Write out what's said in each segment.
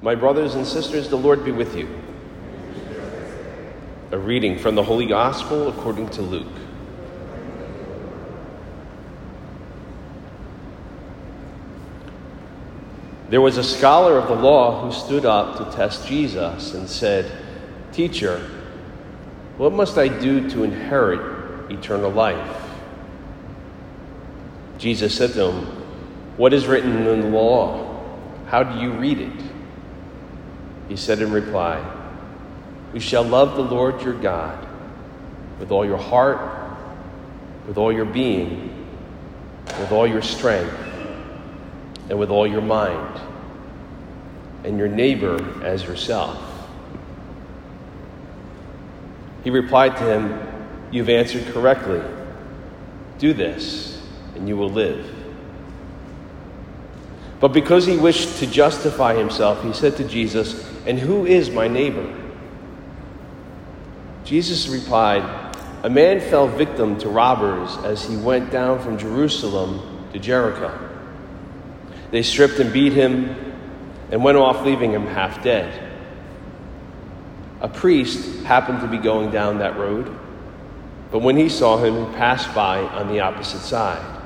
My brothers and sisters, the Lord be with you. A reading from the Holy Gospel according to Luke. There was a scholar of the law who stood up to test Jesus and said, Teacher, what must I do to inherit eternal life? Jesus said to him, What is written in the law? How do you read it? He said in reply, You shall love the Lord your God with all your heart, with all your being, with all your strength, and with all your mind, and your neighbor as yourself. He replied to him, You've answered correctly. Do this, and you will live. But because he wished to justify himself, he said to Jesus, And who is my neighbor? Jesus replied, A man fell victim to robbers as he went down from Jerusalem to Jericho. They stripped and beat him and went off, leaving him half dead. A priest happened to be going down that road, but when he saw him, he passed by on the opposite side.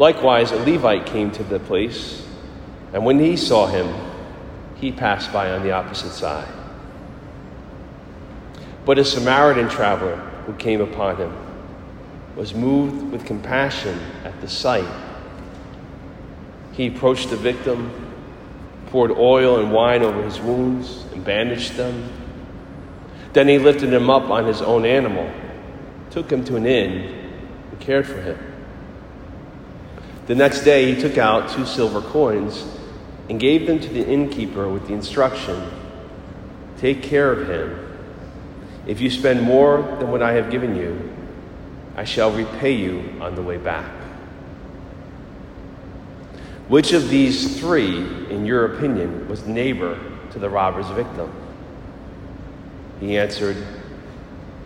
Likewise, a Levite came to the place, and when he saw him, he passed by on the opposite side. But a Samaritan traveler who came upon him was moved with compassion at the sight. He approached the victim, poured oil and wine over his wounds, and bandaged them. Then he lifted him up on his own animal, took him to an inn, and cared for him. The next day, he took out two silver coins and gave them to the innkeeper with the instruction Take care of him. If you spend more than what I have given you, I shall repay you on the way back. Which of these three, in your opinion, was neighbor to the robber's victim? He answered,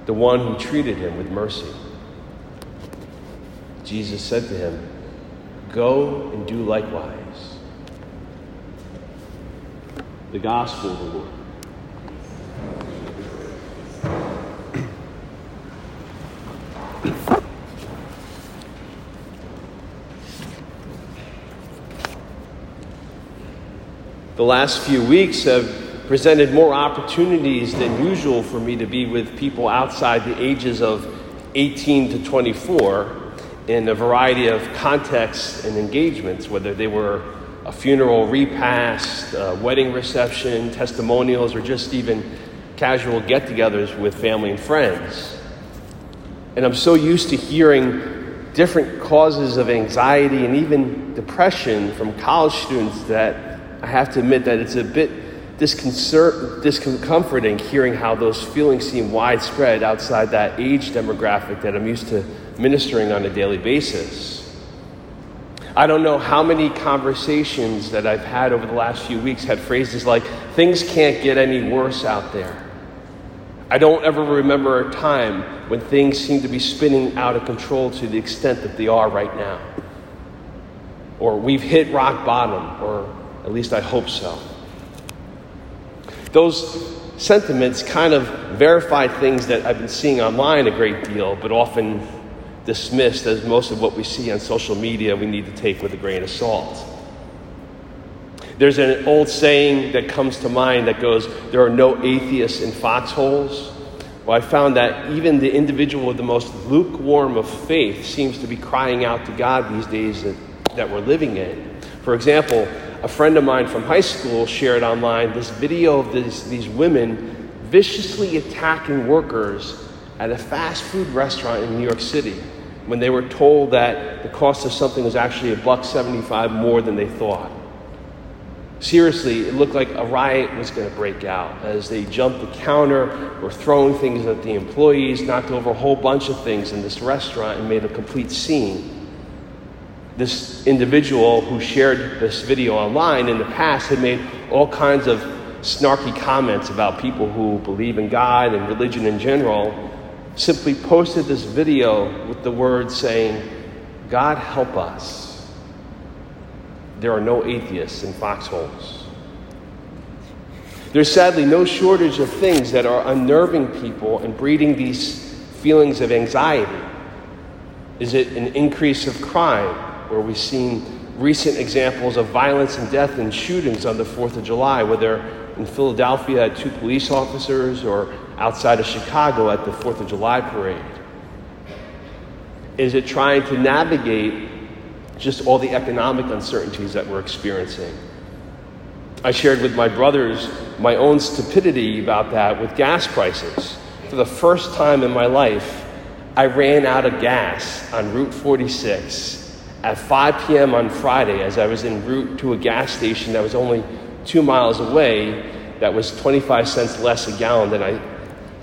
The one who treated him with mercy. Jesus said to him, Go and do likewise. The Gospel of the Lord. The last few weeks have presented more opportunities than usual for me to be with people outside the ages of 18 to 24 in a variety of contexts and engagements, whether they were a funeral repast, a wedding reception, testimonials, or just even casual get togethers with family and friends. And I'm so used to hearing different causes of anxiety and even depression from college students that I have to admit that it's a bit disconcert- discomforting hearing how those feelings seem widespread outside that age demographic that I'm used to ministering on a daily basis. I don't know how many conversations that I've had over the last few weeks had phrases like, things can't get any worse out there. I don't ever remember a time when things seem to be spinning out of control to the extent that they are right now. Or we've hit rock bottom, or at least I hope so. Those sentiments kind of verify things that I've been seeing online a great deal, but often dismissed as most of what we see on social media we need to take with a grain of salt. There's an old saying that comes to mind that goes, There are no atheists in foxholes. Well, I found that even the individual with the most lukewarm of faith seems to be crying out to God these days that, that we're living in. For example, a friend of mine from high school shared online this video of this, these women viciously attacking workers at a fast food restaurant in New York City when they were told that the cost of something was actually a buck 75 more than they thought. Seriously, it looked like a riot was going to break out as they jumped the counter, were throwing things at the employees, knocked over a whole bunch of things in this restaurant, and made a complete scene. This individual who shared this video online in the past had made all kinds of snarky comments about people who believe in God and religion in general simply posted this video with the words saying, God help us. There are no atheists in foxholes. There's sadly no shortage of things that are unnerving people and breeding these feelings of anxiety. Is it an increase of crime, where we've seen recent examples of violence and death and shootings on the 4th of July, whether in Philadelphia at two police officers or outside of Chicago at the 4th of July parade? Is it trying to navigate just all the economic uncertainties that we're experiencing? I shared with my brothers my own stupidity about that with gas prices. For the first time in my life, I ran out of gas on Route 46 at 5 p.m. on Friday as I was en route to a gas station that was only two miles away that was 25 cents less a gallon than, I,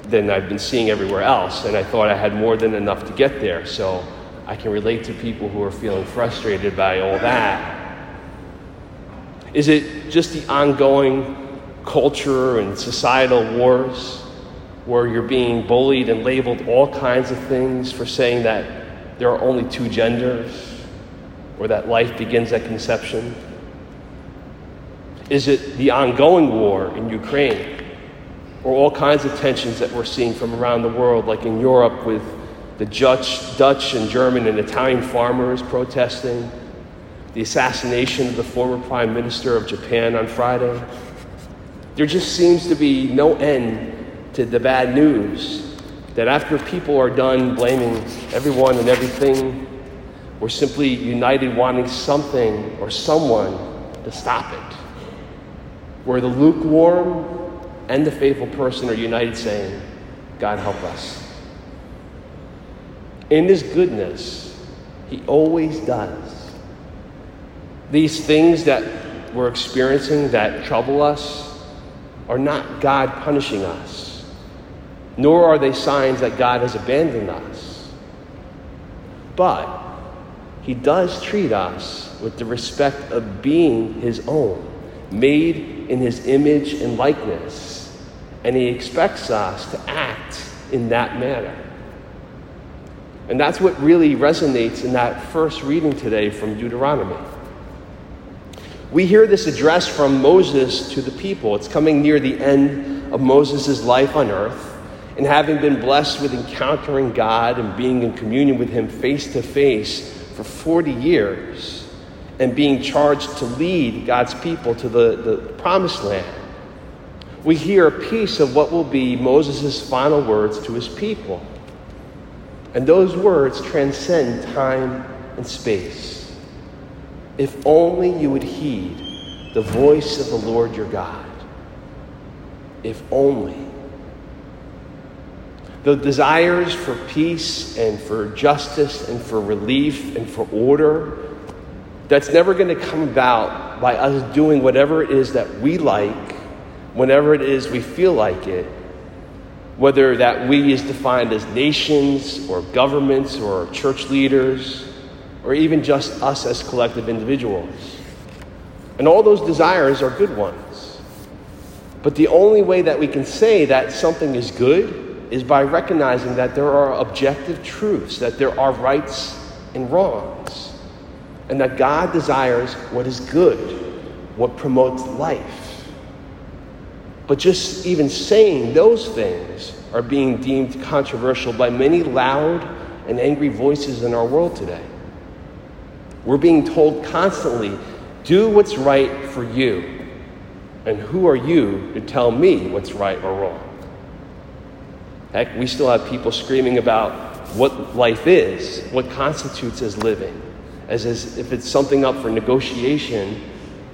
than I've been seeing everywhere else. And I thought I had more than enough to get there. So I can relate to people who are feeling frustrated by all that. Is it just the ongoing culture and societal wars where you're being bullied and labeled all kinds of things for saying that there are only two genders or that life begins at conception? Is it the ongoing war in Ukraine or all kinds of tensions that we're seeing from around the world, like in Europe with the Dutch, Dutch and German and Italian farmers protesting? the assassination of the former prime minister of Japan on Friday. There just seems to be no end to the bad news that after people are done blaming everyone and everything, we're simply united wanting something or someone to stop it. Where the lukewarm and the faithful person are united saying, God help us. In His goodness, He always does these things that we're experiencing that trouble us are not God punishing us, nor are they signs that God has abandoned us. But He does treat us with the respect of being His own, made in His image and likeness, and He expects us to act in that manner. And that's what really resonates in that first reading today from Deuteronomy. We hear this address from Moses to the people. It's coming near the end of Moses' life on earth. And having been blessed with encountering God and being in communion with Him face to face for 40 years, and being charged to lead God's people to the, the promised land, we hear a piece of what will be Moses' final words to his people. And those words transcend time and space. If only you would heed the voice of the Lord your God. If only. The desires for peace and for justice and for relief and for order, that's never going to come about by us doing whatever it is that we like, whenever it is we feel like it, whether that we is defined as nations or governments or church leaders or even just us as collective individuals. And all those desires are good ones. But the only way that we can say that something is good is by recognizing that there are objective truths, that there are rights and wrongs, and that God desires what is good, what promotes life. But just even saying those things are being deemed controversial by many loud and angry voices in our world today. We're being told constantly, do what's right for you. And who are you to tell me what's right or wrong? Heck, we still have people screaming about what life is, what constitutes as living, as, as if it's something up for negotiation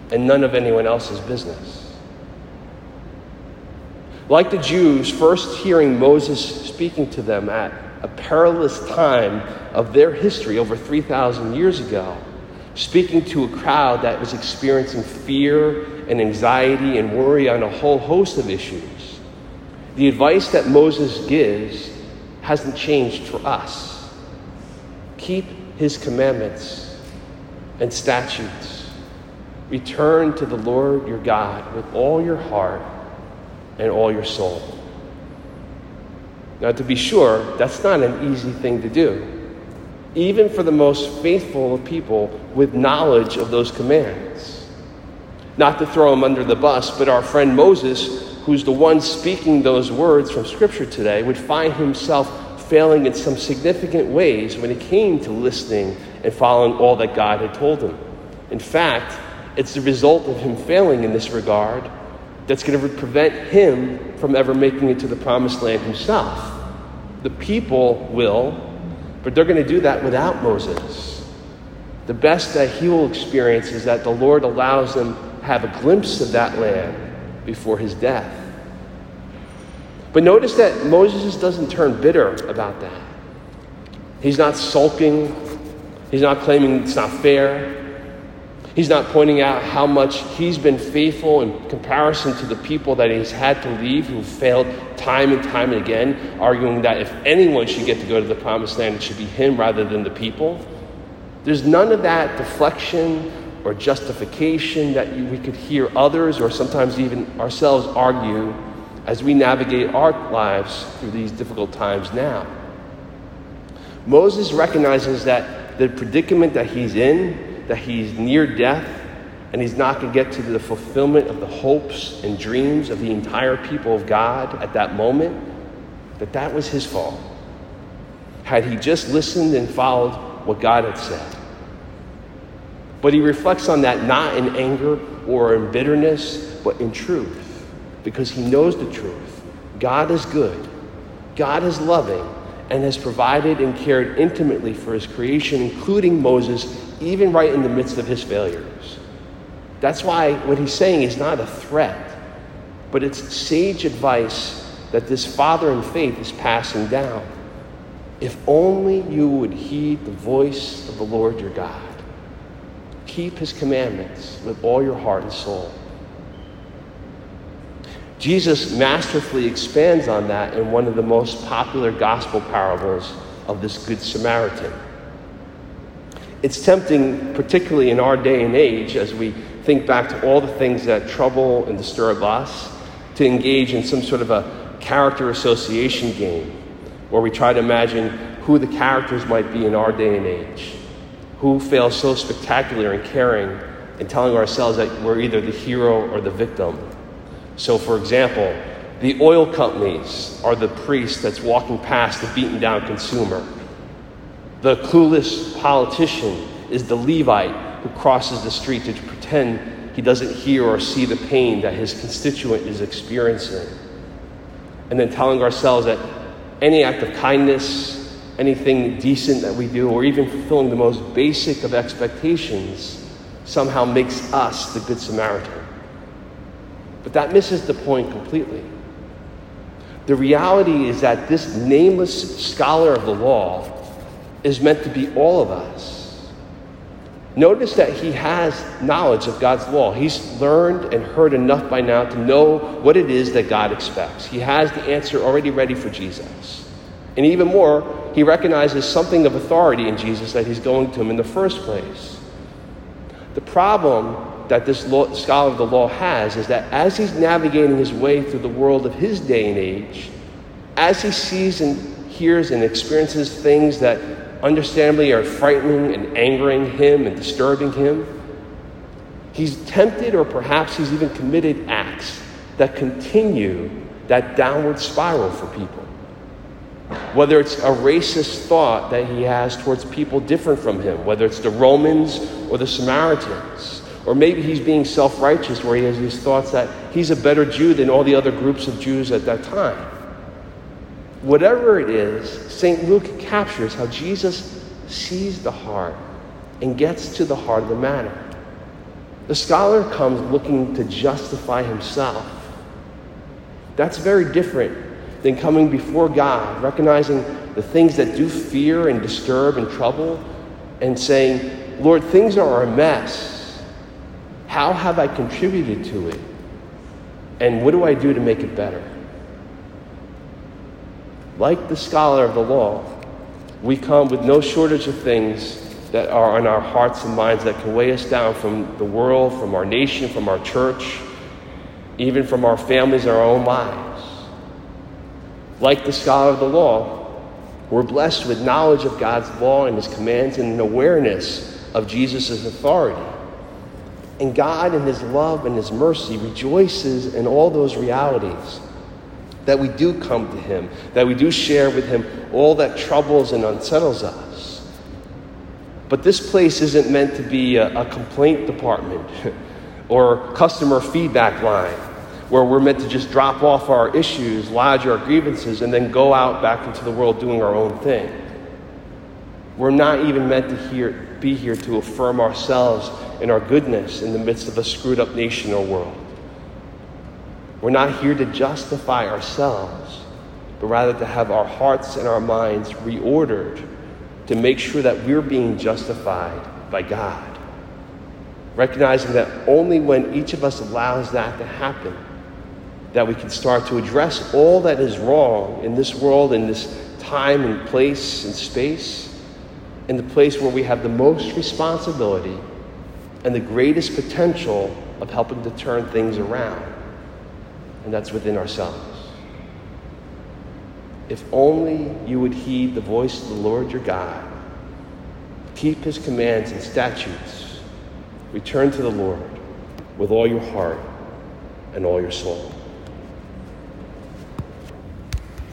and none of anyone else's business. Like the Jews, first hearing Moses speaking to them at a perilous time of their history over 3,000 years ago, speaking to a crowd that was experiencing fear and anxiety and worry on a whole host of issues. The advice that Moses gives hasn't changed for us. Keep his commandments and statutes. Return to the Lord your God with all your heart and all your soul. Now, to be sure, that's not an easy thing to do, even for the most faithful of people with knowledge of those commands. Not to throw him under the bus, but our friend Moses who's the one speaking those words from Scripture today, would find himself failing in some significant ways when it came to listening and following all that God had told him. In fact, it's the result of him failing in this regard that's going to prevent him from ever making it to the promised land himself. The people will, but they're going to do that without Moses. The best that he will experience is that the Lord allows them have a glimpse of that land before his death. But notice that Moses doesn't turn bitter about that. He's not sulking. He's not claiming it's not fair. He's not pointing out how much he's been faithful in comparison to the people that he's had to leave who failed time and time and again, arguing that if anyone should get to go to the promised land, it should be him rather than the people. There's none of that deflection or justification that we could hear others or sometimes even ourselves argue as we navigate our lives through these difficult times now. Moses recognizes that the predicament that he's in that he's near death and he's not going to get to the fulfillment of the hopes and dreams of the entire people of God at that moment, that that was his fault. Had he just listened and followed what God had said. But he reflects on that not in anger or in bitterness, but in truth, because he knows the truth. God is good, God is loving, and has provided and cared intimately for his creation, including Moses, even right in the midst of his failures. That's why what he's saying is not a threat, but it's sage advice that this father in faith is passing down. If only you would heed the voice of the Lord your God, keep his commandments with all your heart and soul. Jesus masterfully expands on that in one of the most popular gospel parables of this Good Samaritan. It's tempting, particularly in our day and age, as we think back to all the things that trouble and disturb us, to engage in some sort of a character association game where we try to imagine who the characters might be in our day and age. Who fails so spectacular in caring and telling ourselves that we're either the hero or the victim. So, for example, the oil companies are the priest that's walking past the beaten down consumer. The clueless politician is the Levite who crosses the street to pretend he doesn't hear or see the pain that his constituent is experiencing. And then telling ourselves that any act of kindness, anything decent that we do, or even fulfilling the most basic of expectations, somehow makes us the Good Samaritan. But that misses the point completely. The reality is that this nameless scholar of the law is meant to be all of us. Notice that he has knowledge of God's law. He's learned and heard enough by now to know what it is that God expects. He has the answer already ready for Jesus. And even more, he recognizes something of authority in Jesus that he's going to him in the first place. The problem that this law, scholar of the law has is that as he's navigating his way through the world of his day and age, as he sees and hears and experiences things that understandably are frightening and angering him and disturbing him. He's tempted, or perhaps he's even committed acts that continue that downward spiral for people. Whether it's a racist thought that he has towards people different from him, whether it's the Romans or the Samaritans, or maybe he's being self righteous where he has these thoughts that he's a better Jew than all the other groups of Jews at that time. Whatever it is, St. Luke captures how Jesus sees the heart and gets to the heart of the matter. The scholar comes looking to justify himself. That's very different than coming before God, recognizing the things that do fear and disturb and trouble, and saying, Lord, things are a mess. How have I contributed to it? And what do I do to make it better? Like the scholar of the law, we come with no shortage of things that are on our hearts and minds that can weigh us down from the world, from our nation, from our church, even from our families our own lives. Like the scholar of the law, we're blessed with knowledge of God's law and His commands and an awareness of Jesus' authority. And God, in His love and His mercy, rejoices in all those realities that we do come to Him, that we do share with Him all that troubles and unsettles us. But this place isn't meant to be a, a complaint department or customer feedback line where we're meant to just drop off our issues, lodge our grievances, and then go out back into the world doing our own thing. We're not even meant to hear, be here to affirm ourselves in our goodness in the midst of a screwed up nation or world. We're not here to justify ourselves, but rather to have our hearts and our minds reordered to make sure that we're being justified by God. Recognizing that only when each of us allows that to happen, that we can start to address all that is wrong in this world, in this time and place and space, in the place where we have the most responsibility and the greatest potential of helping to turn things around. And that's within ourselves. If only you would heed the voice of the Lord your God, keep his commands and statutes, return to the Lord with all your heart and all your soul.